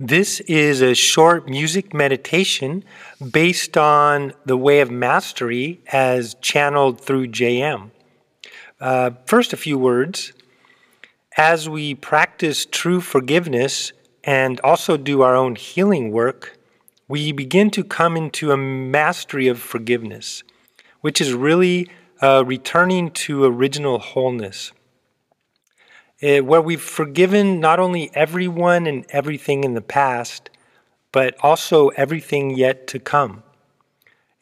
This is a short music meditation based on the way of mastery as channeled through JM. Uh, first, a few words. As we practice true forgiveness and also do our own healing work, we begin to come into a mastery of forgiveness, which is really uh, returning to original wholeness uh, where we've forgiven not only everyone and everything in the past, but also everything yet to come.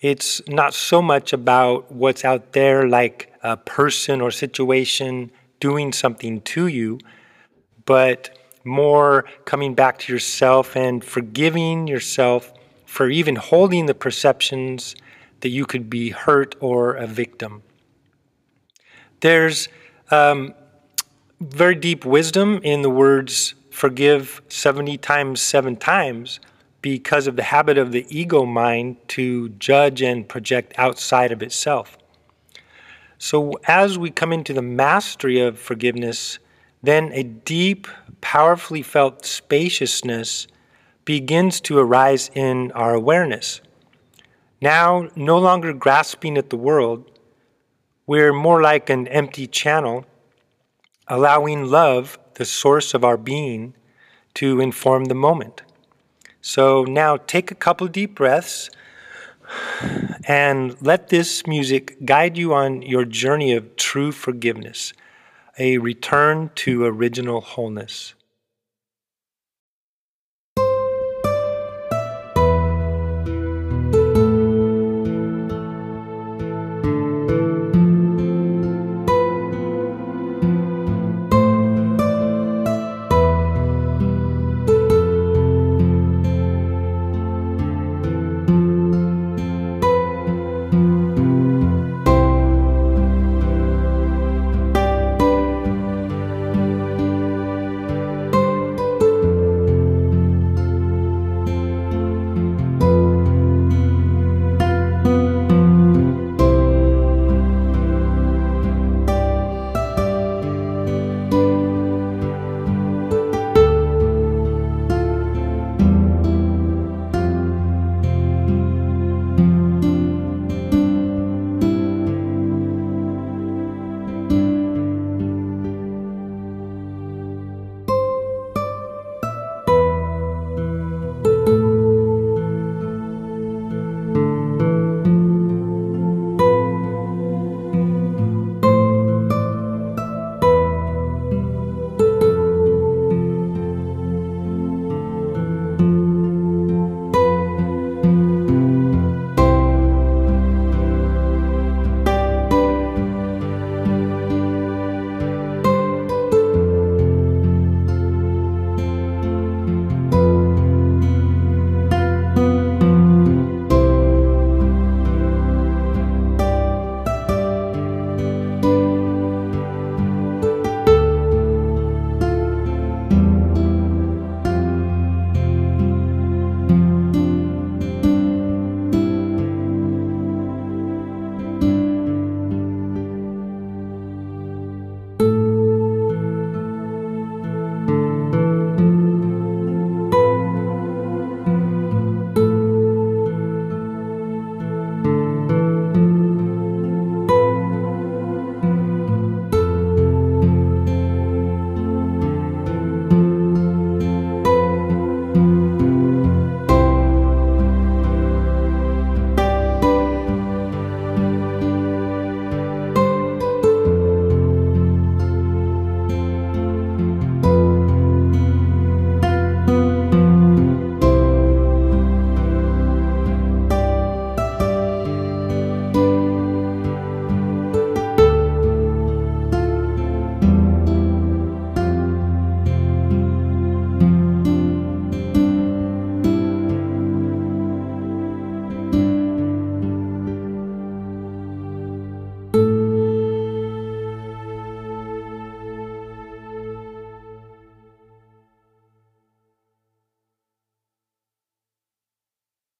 It's not so much about what's out there, like a person or situation doing something to you, but more coming back to yourself and forgiving yourself for even holding the perceptions that you could be hurt or a victim. There's um, very deep wisdom in the words forgive 70 times seven times because of the habit of the ego mind to judge and project outside of itself. So, as we come into the mastery of forgiveness, then a deep, powerfully felt spaciousness begins to arise in our awareness. Now, no longer grasping at the world, we're more like an empty channel allowing love, the source of our being, to inform the moment. So now take a couple deep breaths and let this music guide you on your journey of true forgiveness, a return to original wholeness.